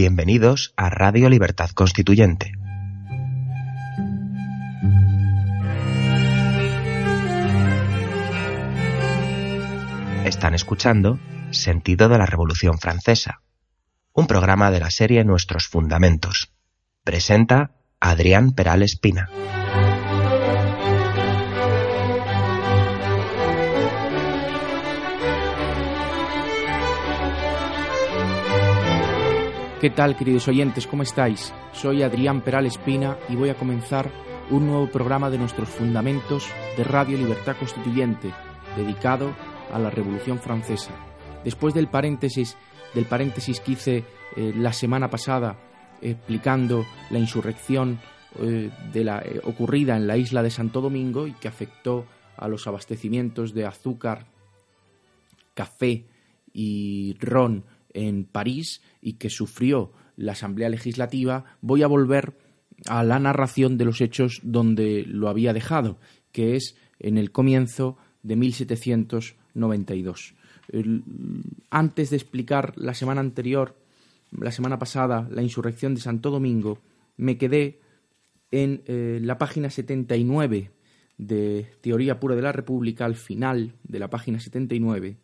Bienvenidos a Radio Libertad Constituyente. Están escuchando Sentido de la Revolución Francesa, un programa de la serie Nuestros Fundamentos. Presenta Adrián Peral Espina. ¿Qué tal, queridos oyentes? ¿Cómo estáis? Soy Adrián Peral Espina y voy a comenzar un nuevo programa de nuestros fundamentos de Radio Libertad Constituyente, dedicado a la Revolución Francesa. Después del paréntesis, del paréntesis que hice eh, la semana pasada explicando la insurrección eh, de la, eh, ocurrida en la isla de Santo Domingo y que afectó a los abastecimientos de azúcar, café y ron en París y que sufrió la Asamblea Legislativa, voy a volver a la narración de los hechos donde lo había dejado, que es en el comienzo de 1792. antes de explicar la semana anterior, la semana pasada, la insurrección de Santo Domingo, me quedé en eh, la página 79 de Teoría Pura de la República, al final de la página 79,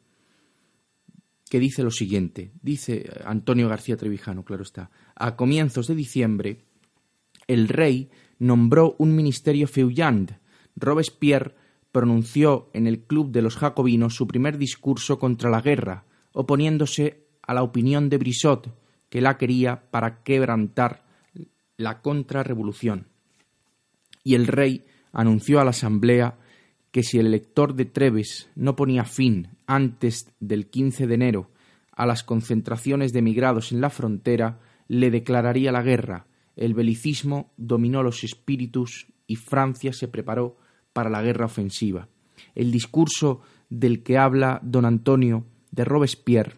que dice lo siguiente. Dice Antonio García Trevijano, claro está. A comienzos de diciembre, el rey nombró un ministerio feuillant. Robespierre pronunció en el Club de los Jacobinos su primer discurso contra la guerra, oponiéndose a la opinión de Brissot, que la quería para quebrantar la contrarrevolución. Y el rey anunció a la Asamblea que si el elector de Treves no ponía fin antes del 15 de enero a las concentraciones de emigrados en la frontera, le declararía la guerra. El belicismo dominó los espíritus y Francia se preparó para la guerra ofensiva. El discurso del que habla don Antonio de Robespierre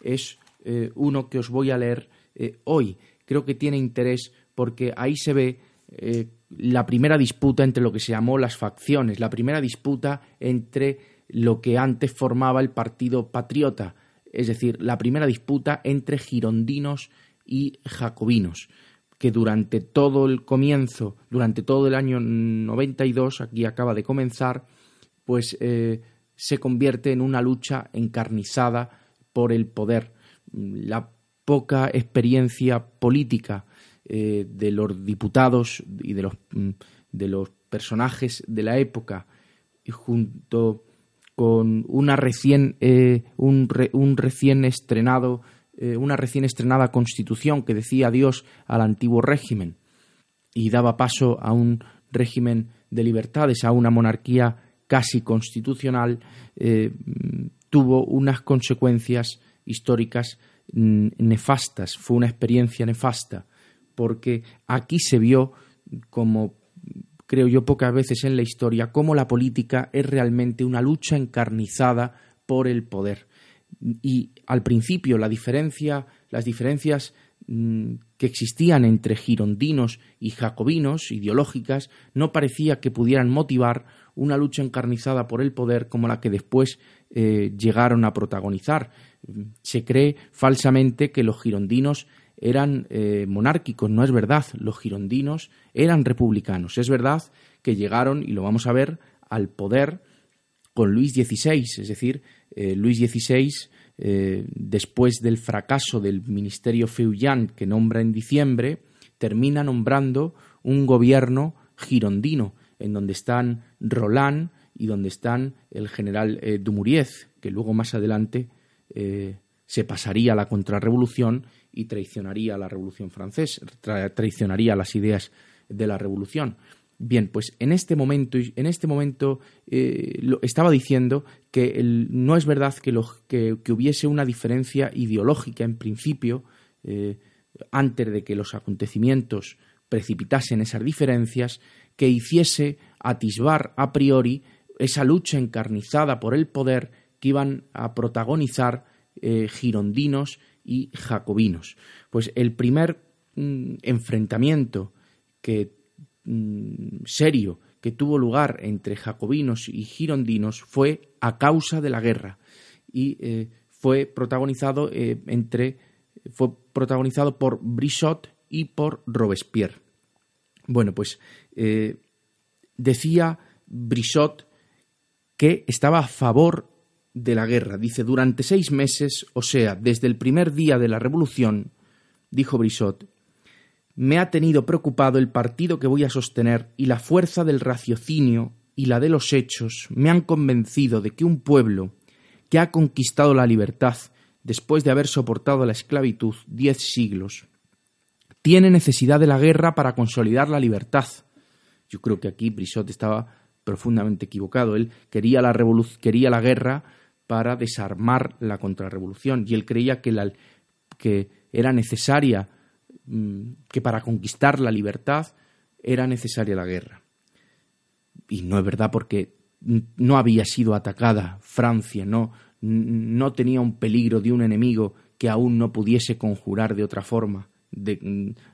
es eh, uno que os voy a leer eh, hoy. Creo que tiene interés porque ahí se ve eh, la primera disputa entre lo que se llamó las facciones, la primera disputa entre lo que antes formaba el Partido Patriota, es decir, la primera disputa entre girondinos y jacobinos, que durante todo el comienzo, durante todo el año 92, aquí acaba de comenzar, pues eh, se convierte en una lucha encarnizada por el poder. La poca experiencia política eh, de los diputados y de los, mm, de los personajes de la época, junto con una recién, eh, un, recién estrenado, eh, una recién estrenada constitución que decía adiós al antiguo régimen y daba paso a un régimen de libertades, a una monarquía casi constitucional, tuvo unas consecuencias históricas mm, nefastas, fue una experiencia nefasta porque aquí se vio como creo yo pocas veces en la historia cómo la política es realmente una lucha encarnizada por el poder. Y al principio la diferencia, las diferencias mm, que existían entre girondinos y jacobinos ideológicas no parecía que pudieran motivar una lucha encarnizada por el poder como la que después eh, llegaron a protagonizar. Se cree falsamente que los girondinos eran eh, monárquicos, no es verdad, los girondinos eran republicanos, es verdad que llegaron, y lo vamos a ver, al poder con Luis XVI, es decir, eh, Luis XVI, eh, después del fracaso del ministerio Feuillán que nombra en diciembre, termina nombrando un gobierno girondino, en donde están Roland y donde están el general Dumuriez, que luego más adelante se pasaría a la contrarrevolución y traicionaría la Revolución Francesa, traicionaría las ideas de la Revolución. Bien, pues en este momento, en este momento eh, estaba diciendo que no es verdad que, que, hubiese una diferencia ideológica en principio, eh, antes de que los acontecimientos precipitasen esas diferencias, que hiciese atisbar a priori esa lucha encarnizada por el poder que iban a protagonizar eh, girondinos y jacobinos. Pues el primer mm, enfrentamiento que, mm, serio que tuvo lugar entre jacobinos y girondinos fue a causa de la guerra y eh, fue protagonizado eh, entre fue protagonizado por Brissot y por Robespierre. Bueno, pues eh, decía Brissot que estaba a favor de la guerra. Dice, durante seis meses, o sea, desde el primer día de la revolución, dijo Brissot, me ha tenido preocupado el partido que voy a sostener y la fuerza del raciocinio y la de los hechos me han convencido de que un pueblo que ha conquistado la libertad después de haber soportado la esclavitud diez siglos, tiene necesidad de la guerra para consolidar la libertad. Yo creo que aquí Brissot estaba profundamente equivocado. Él quería la, quería la guerra para desarmar la contrarrevolución y él creía que, la, que era necesaria, mm, que para conquistar la libertad era necesaria la guerra. Y no es verdad porque no había sido atacada Francia, no, no tenía un peligro de un enemigo que aún no pudiese conjurar de otra forma.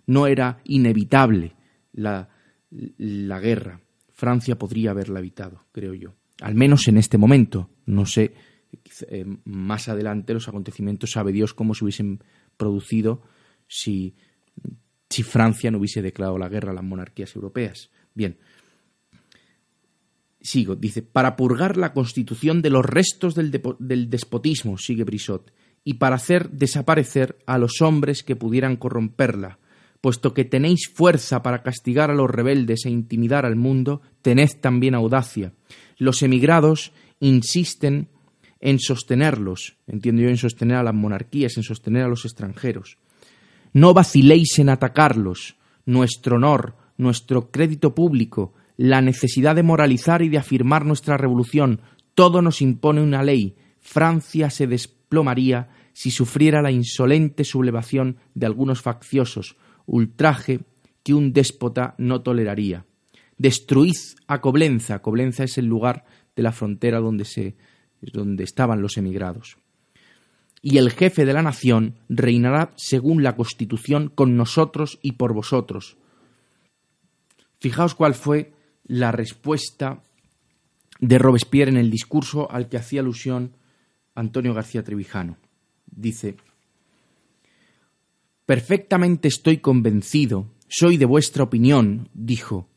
no era inevitable la, la guerra. Francia podría haberla evitado, creo yo. Al menos en este momento. No sé, eh, más adelante los acontecimientos sabe Dios cómo se hubiesen producido si, si Francia no hubiese declarado la guerra a las monarquías europeas. Bien. Sigo, dice, para purgar la constitución de los restos del, del despotismo, sigue Brissot, y para hacer desaparecer a los hombres que pudieran corromperla, puesto que tenéis fuerza para castigar a los rebeldes e intimidar al mundo, tened también audacia. Los emigrados insisten en sostenerlos, entiendo yo, en sostener a las monarquías, en sostener a los extranjeros. No vaciléis en atacarlos. Nuestro honor, nuestro crédito público, la necesidad de moralizar y de afirmar nuestra revolución, todo nos impone una ley. Francia se desplomaría si sufriera la insolente sublevación de algunos facciosos, ultraje que un déspota no toleraría. Destruid a Coblenza. Coblenza es el lugar de la frontera donde, se, donde estaban los emigrados. Y el jefe de la nación reinará según la Constitución con nosotros y por vosotros. Fijaos cuál fue la respuesta de Robespierre en el discurso al que hacía alusión Antonio García Trevijano. Dice, Perfectamente estoy convencido, soy de vuestra opinión, dijo,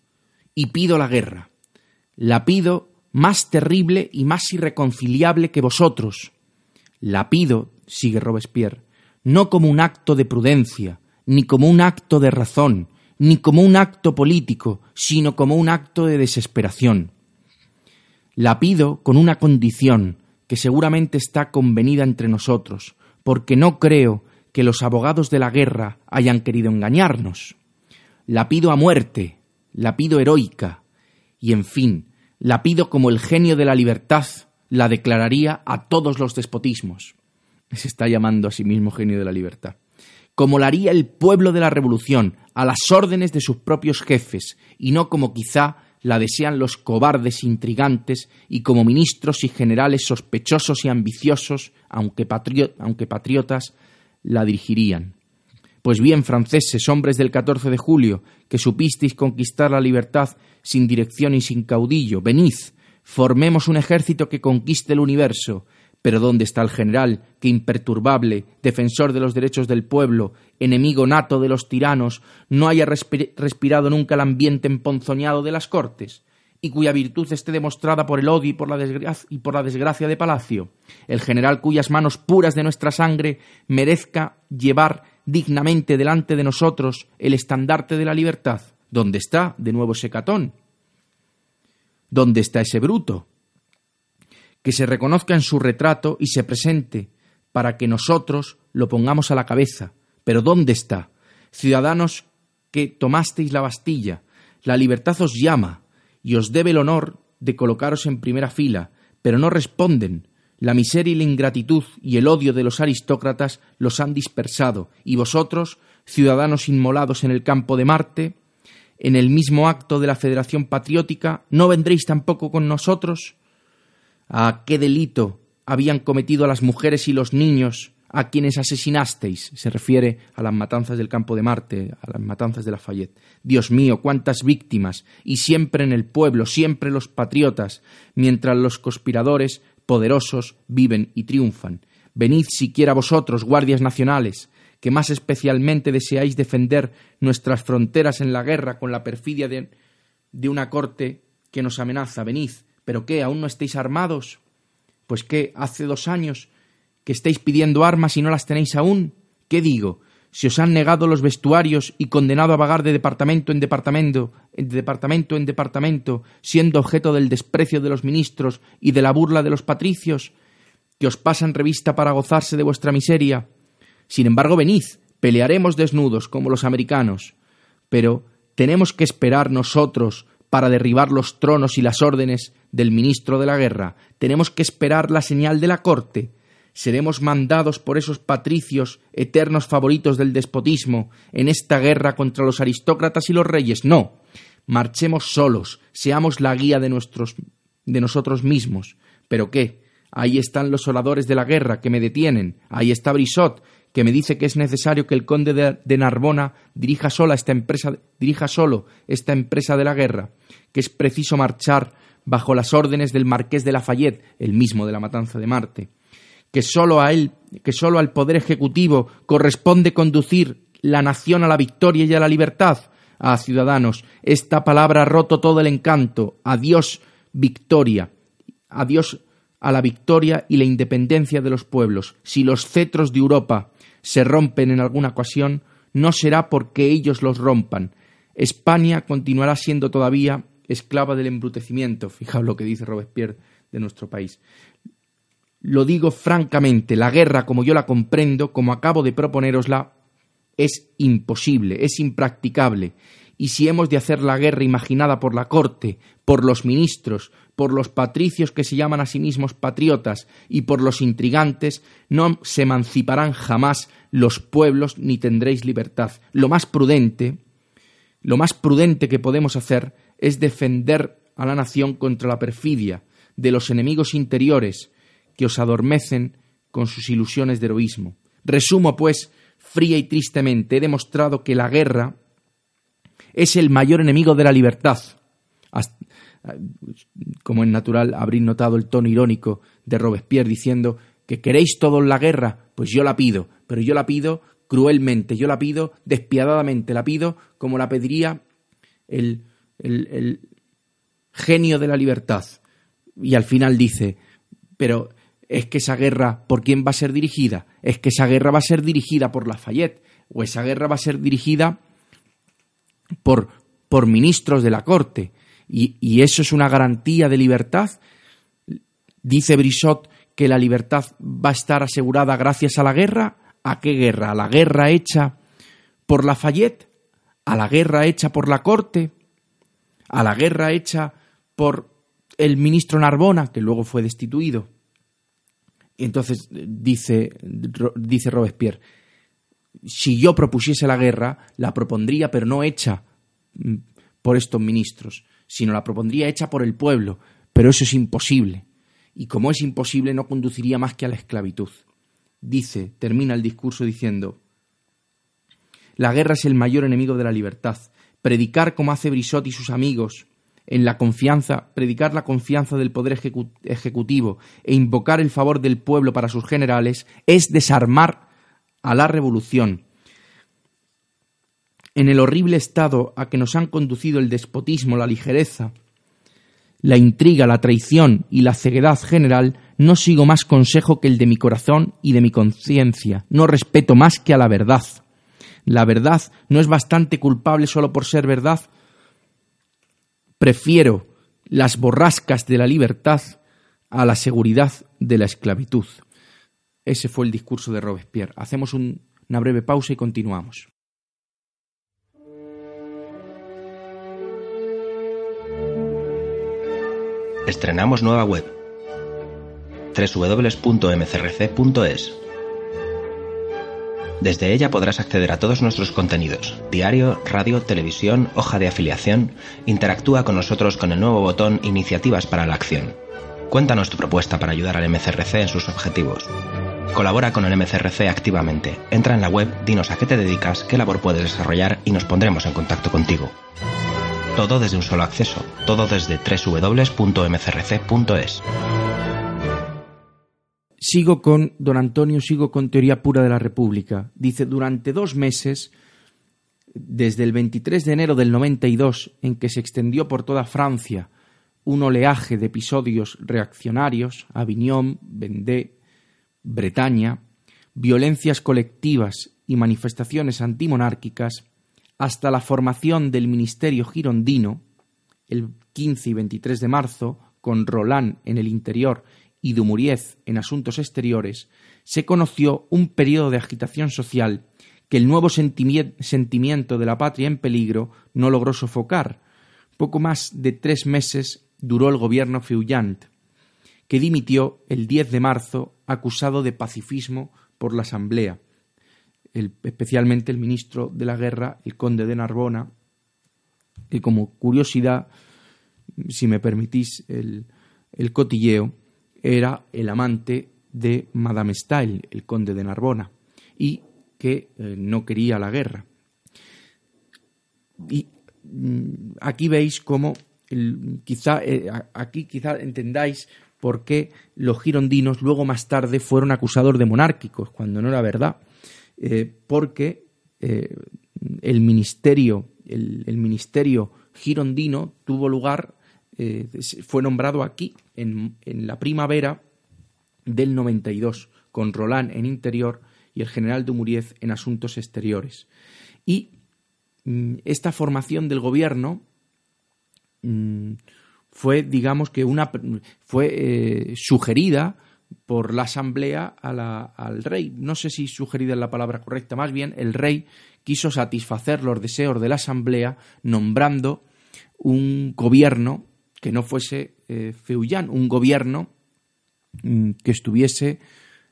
y pido la guerra. La pido más terrible y más irreconciliable que vosotros. La pido, sigue Robespierre, no como un acto de prudencia, ni como un acto de razón, ni como un acto político, sino como un acto de desesperación. La pido con una condición que seguramente está convenida entre nosotros, porque no creo que los abogados de la guerra hayan querido engañarnos. La pido a muerte, la pido heroica, y en fin, la pido como el genio de la libertad la declararía a todos los despotismos. Se está llamando a sí mismo genio de la libertad. Como la haría el pueblo de la revolución, a las órdenes de sus propios jefes, y no como quizá la desean los cobardes intrigantes y como ministros y generales sospechosos y ambiciosos, aunque, aunque patriotas, la dirigirían. Pues bien, franceses, hombres del 14 de julio, que supisteis conquistar la libertad sin dirección y sin caudillo, venid, formemos un ejército que conquiste el universo. Pero ¿dónde está el general, que imperturbable, defensor de los derechos del pueblo, enemigo nato de los tiranos, no haya respirado nunca el ambiente emponzoñado de las cortes? y cuya virtud esté demostrada por el odio y por, la y por la desgracia de palacio, el general cuyas manos puras de nuestra sangre merezca llevar dignamente delante de nosotros el estandarte de la libertad. ¿Dónde está de nuevo ese catón? ¿Dónde está ese bruto? Que se reconozca en su retrato y se presente para que nosotros lo pongamos a la cabeza. Pero ¿dónde está? Ciudadanos que tomasteis la Bastilla, la libertad os llama, y os debe el honor de colocaros en primera fila, pero no responden. La miseria y la ingratitud y el odio de los aristócratas los han dispersado, y vosotros, ciudadanos inmolados en el campo de Marte, en el mismo acto de la Federación Patriótica, ¿no vendréis tampoco con nosotros? ¿A qué delito habían cometido las mujeres y los niños a quienes asesinasteis. Se refiere a las matanzas del campo de Marte, a las matanzas de Lafayette. Dios mío, cuántas víctimas, y siempre en el pueblo, siempre los patriotas, mientras los conspiradores poderosos viven y triunfan. Venid siquiera vosotros, guardias nacionales, que más especialmente deseáis defender nuestras fronteras en la guerra con la perfidia de, de una corte que nos amenaza. Venid, pero qué, aún no estáis armados. Pues qué, hace dos años que estáis pidiendo armas y no las tenéis aún. ¿Qué digo? Si os han negado los vestuarios y condenado a vagar de departamento en departamento, de departamento en departamento, siendo objeto del desprecio de los ministros y de la burla de los patricios, que os pasan revista para gozarse de vuestra miseria. Sin embargo, venid, pelearemos desnudos como los americanos. Pero tenemos que esperar nosotros para derribar los tronos y las órdenes del ministro de la guerra. Tenemos que esperar la señal de la corte seremos mandados por esos patricios eternos favoritos del despotismo en esta guerra contra los aristócratas y los reyes. No. Marchemos solos, seamos la guía de nuestros de nosotros mismos. ¿Pero qué? Ahí están los oradores de la guerra que me detienen. Ahí está Brissot, que me dice que es necesario que el conde de, Narbona dirija sola esta empresa, dirija solo esta empresa de la guerra, que es preciso marchar bajo las órdenes del marqués de Lafayette, el mismo de la matanza de Marte que sólo a él, que sólo al poder ejecutivo corresponde conducir la nación a la victoria y a la libertad. Ah, ciudadanos, esta palabra ha roto todo el encanto. Adiós, victoria. Adiós a la victoria y la independencia de los pueblos. Si los cetros de Europa se rompen en alguna ocasión, no será porque ellos los rompan. España continuará siendo todavía esclava del embrutecimiento. Fijaos lo que dice Robespierre de nuestro país. Lo digo francamente, la guerra como yo la comprendo, como acabo de proponerosla, es imposible, es impracticable. Y si hemos de hacer la guerra imaginada por la corte, por los ministros, por los patricios que se llaman a sí mismos patriotas y por los intrigantes, no se emanciparán jamás los pueblos ni tendréis libertad. Lo más prudente, lo más prudente que podemos hacer es defender a la nación contra la perfidia de los enemigos interiores, que os adormecen con sus ilusiones de heroísmo. Resumo, pues, fría y tristemente, he demostrado que la guerra es el mayor enemigo de la libertad. como es natural, habréis notado el tono irónico de Robespierre diciendo que queréis todos la guerra, pues yo la pido, pero yo la pido cruelmente, yo la pido despiadadamente, la pido como la pediría el, el genio de la libertad. Y al final dice, pero es que esa guerra, ¿por quién va a ser dirigida? Es que esa guerra va a ser dirigida por Lafayette, o esa guerra va a ser dirigida por, por ministros de la corte. Y, y, eso es una garantía de libertad. Dice Brissot que la libertad va a estar asegurada gracias a la guerra. ¿A qué guerra? ¿A la guerra hecha por Lafayette? ¿A la guerra hecha por la corte? ¿A la guerra hecha por el ministro Narbona, que luego fue destituido? Entonces dice, dice Robespierre, si yo propusiese la guerra, la propondría, pero no hecha mm, por estos ministros, sino la propondría hecha por el pueblo. Pero eso es imposible. Y como es imposible, no conduciría más que a la esclavitud. Dice, termina el discurso diciendo, la guerra es el mayor enemigo de la libertad. Predicar como hace Brissot y sus amigos, en la confianza, predicar la confianza del poder ejecutivo e invocar el favor del pueblo para sus generales es desarmar a la revolución. En el horrible estado a que nos han conducido el despotismo, la ligereza, la intriga, la traición y la ceguedad general, no sigo más consejo que el de mi corazón y de mi conciencia, no respeto más que a la verdad. La verdad no es bastante culpable solo por ser verdad, Prefiero las borrascas de la libertad a la seguridad de la esclavitud. Ese fue el discurso de Robespierre. Hacemos una breve pausa y continuamos. Estrenamos nueva web www.mcrc.es desde ella podrás acceder a todos nuestros contenidos, diario, radio, televisión, hoja de afiliación. Interactúa con nosotros con el nuevo botón Iniciativas para la Acción. Cuéntanos tu propuesta para ayudar al MCRC en sus objetivos. Colabora con el MCRC activamente. Entra en la web, dinos a qué te dedicas, qué labor puedes desarrollar y nos pondremos en contacto contigo. Todo desde un solo acceso, todo desde www.mcrc.es. sigo con don Antonio, sigo con teoría pura de la República. Dice, durante dos meses, desde el 23 de enero del 92, en que se extendió por toda Francia un oleaje de episodios reaccionarios, Avignon, Vendée, Bretaña, violencias colectivas y manifestaciones antimonárquicas, hasta la formación del Ministerio Girondino, el 15 y 23 de marzo, con Roland en el interior y Dumuriez en asuntos exteriores, se conoció un periodo de agitación social que el nuevo sentimiento de la patria en peligro no logró sofocar. Poco más de tres meses duró el gobierno Feuillant, que dimitió el 10 de marzo acusado de pacifismo por la Asamblea, especialmente el ministro de la Guerra, el conde de Narbona, que como curiosidad, si me permitís el, el cotilleo, era el amante de Madame Stael, el conde de Narbona, y que eh, no quería la guerra. Y mm, aquí veis cómo quizá eh, aquí quizá entendáis por qué los girondinos luego más tarde fueron acusados de monárquicos, cuando no era verdad, eh, porque el ministerio, el, ministerio girondino tuvo lugar, fue nombrado aquí, en, en la primavera del 92, con Roland en interior y el general Dumuriez en asuntos exteriores. Y mm, esta formación del gobierno mm, fue, digamos que una fue eh, sugerida por la asamblea al rey. No sé si sugerida es la palabra correcta, más bien el rey quiso satisfacer los deseos de la asamblea nombrando un gobierno que no fuese eh, un gobierno mm, que estuviese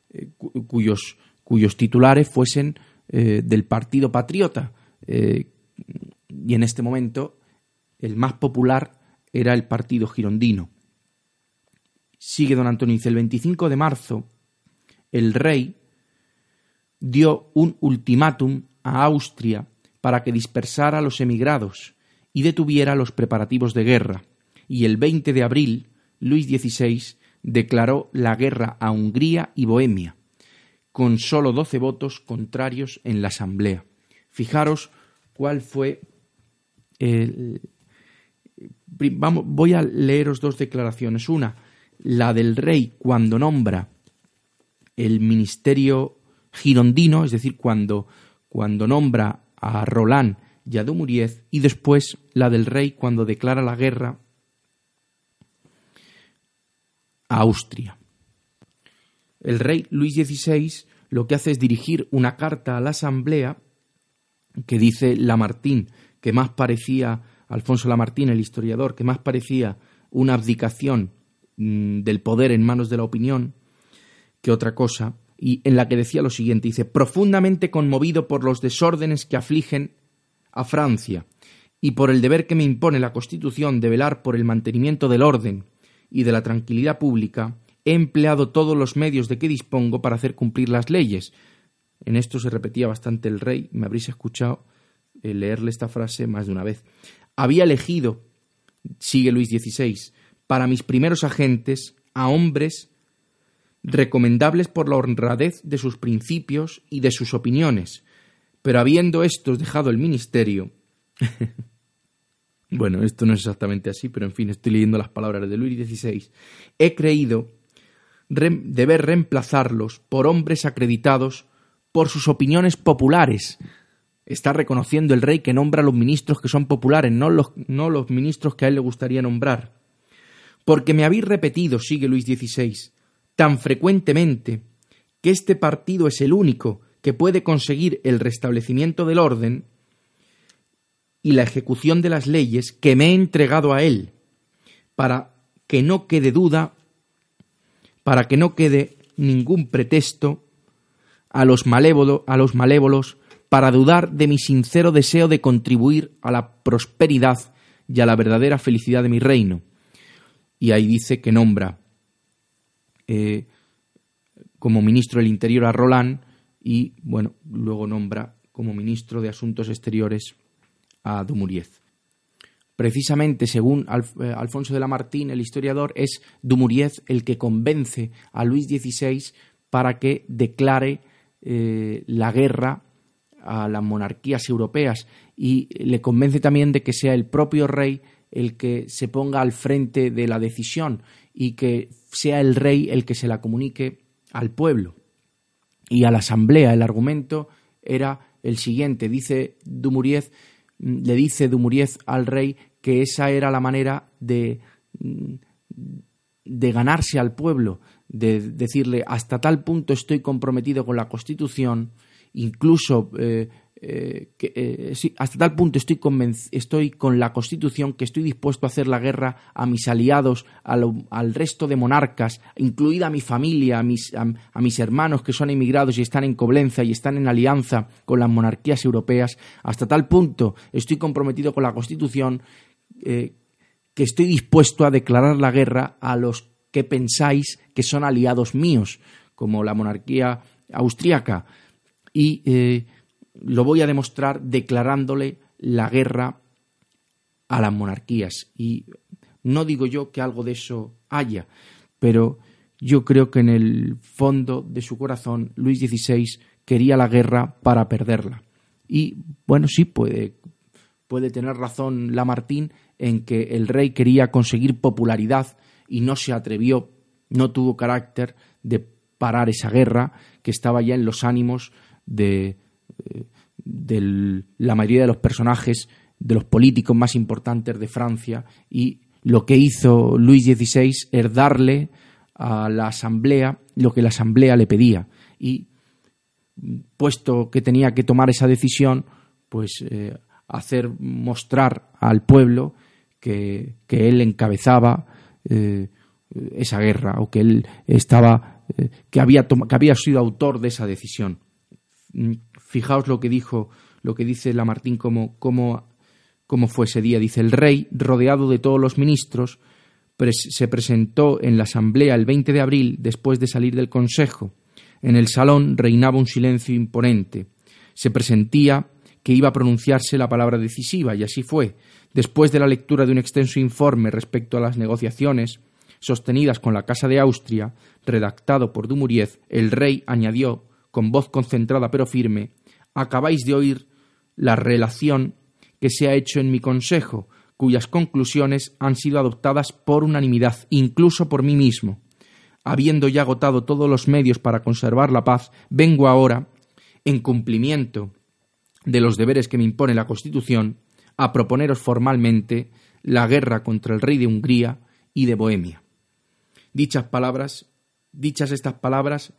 eh, cuyos cuyos titulares fuesen eh, del Partido Patriota. Eh, y en este momento el más popular era el Partido Girondino. Sigue don Antonio, el 25 de marzo el rey dio un ultimátum a Austria para que dispersara a los emigrados y detuviera los preparativos de guerra, y el 20 de abril Luis XVI declaró la guerra a Hungría y Bohemia, con solo doce votos contrarios en la Asamblea. Fijaros cuál fue el... Vamos, voy a leeros dos declaraciones. Una, la del rey cuando nombra el ministerio girondino, es decir, cuando, cuando nombra a Roland y a Dumuriez, y después la del rey cuando declara la guerra a Austria. El rey Luis XVI lo que hace es dirigir una carta a la Asamblea que dice Lamartine, que más parecía, Alfonso Lamartine, el historiador, que más parecía una abdicación mm, del poder en manos de la opinión que otra cosa, y en la que decía lo siguiente, dice, profundamente conmovido por los desórdenes que afligen a Francia y por el deber que me impone la Constitución de velar por el mantenimiento del orden y de la tranquilidad pública, he empleado todos los medios de que dispongo para hacer cumplir las leyes. En esto se repetía bastante el rey, me habréis escuchado eh, leerle esta frase más de una vez. Había elegido, sigue Luis XVI, para mis primeros agentes a hombres recomendables por la honradez de sus principios y de sus opiniones, pero habiendo estos dejado el ministerio, bueno, esto no es exactamente así, pero en fin, estoy leyendo las palabras de Luis XVI, he creído deber reemplazarlos por hombres acreditados por sus opiniones populares. Está reconociendo el rey que nombra a los ministros que son populares, no los, no los ministros que a él le gustaría nombrar. Porque me habéis repetido, sigue Luis XVI, tan frecuentemente que este partido es el único que puede conseguir el restablecimiento del orden y la ejecución de las leyes que me he entregado a él, para que no quede duda para que no quede ningún pretexto a los, a los malévolos para dudar de mi sincero deseo de contribuir a la prosperidad y a la verdadera felicidad de mi reino. Y ahí dice que nombra eh, como ministro del Interior a Roland y, bueno, luego nombra como ministro de Asuntos Exteriores a Dumuriez. precisamente según eh, Alfonso de Lamartine, el historiador, es Dumuriez el que convence a Luis XVI para que declare eh, la guerra a las monarquías europeas y le convence también de que sea el propio rey el que se ponga al frente de la decisión y que sea el rey el que se la comunique al pueblo. Y a la asamblea el argumento era el siguiente, dice Dumuriez, le dice Dumuriez al rey que esa era la manera de, de ganarse al pueblo, de decirle hasta tal punto estoy comprometido con la Constitución, incluso eh, eh, eh, hasta tal punto estoy, estoy con la Constitución que estoy dispuesto a hacer la guerra a mis aliados, al resto de monarcas, incluida a mi familia, a mis, a, mis, hermanos que son emigrados y están en Coblenza y están en alianza con las monarquías europeas. Hasta tal punto estoy comprometido con la Constitución eh, que estoy dispuesto a declarar la guerra a los que pensáis que son aliados míos, como la monarquía austríaca. Y lo voy a demostrar declarándole la guerra a las monarquías. Y no digo yo que algo de eso haya, pero yo creo que en el fondo de su corazón Luis XVI quería la guerra para perderla. Y bueno, sí, puede, puede tener razón Lamartine en que el rey quería conseguir popularidad y no se atrevió, no tuvo carácter de parar esa guerra que estaba ya en los ánimos de, de la mayoría de los personajes, de los políticos más importantes de Francia, y lo que hizo Luis XVI es darle a la Asamblea lo que la Asamblea le pedía. Y puesto que tenía que tomar esa decisión, pues eh, hacer mostrar al pueblo que, él encabezaba eh, esa guerra o que él estaba eh, que había que había sido autor de esa decisión. Fijaos lo que dijo, lo que dice Lamartín como, como, como fue ese día. Dice, el rey, rodeado de todos los ministros, se presentó en la asamblea el 20 de abril después de salir del consejo. En el salón reinaba un silencio imponente. Se presentía que iba a pronunciarse la palabra decisiva, y así fue. Después de la lectura de un extenso informe respecto a las negociaciones sostenidas con la Casa de Austria, redactado por Dumuriez, el rey añadió con voz concentrada pero firme, acabáis de oír la relación que se ha hecho en mi consejo, cuyas conclusiones han sido adoptadas por unanimidad, incluso por mí mismo. Habiendo ya agotado todos los medios para conservar la paz, vengo ahora, en cumplimiento de los deberes que me impone la Constitución, a proponeros formalmente la guerra contra el rey de Hungría y de Bohemia. Dichas palabras, dichas estas palabras,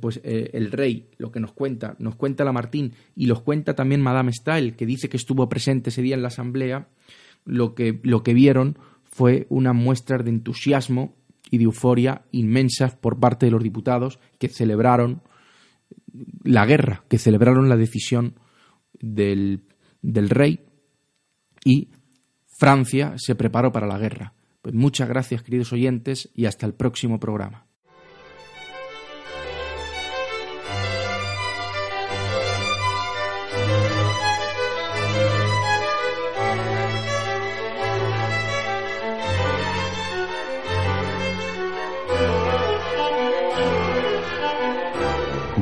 pues eh, el rey lo que nos cuenta, nos cuenta Lamartine y los cuenta también Madame Stael, que dice que estuvo presente ese día en la asamblea, lo que, lo que vieron fue una muestra de entusiasmo y de euforia inmensas por parte de los diputados que celebraron la guerra, que celebraron la decisión del, del rey y Francia se preparó para la guerra. Pues muchas gracias, queridos oyentes, y hasta el próximo programa.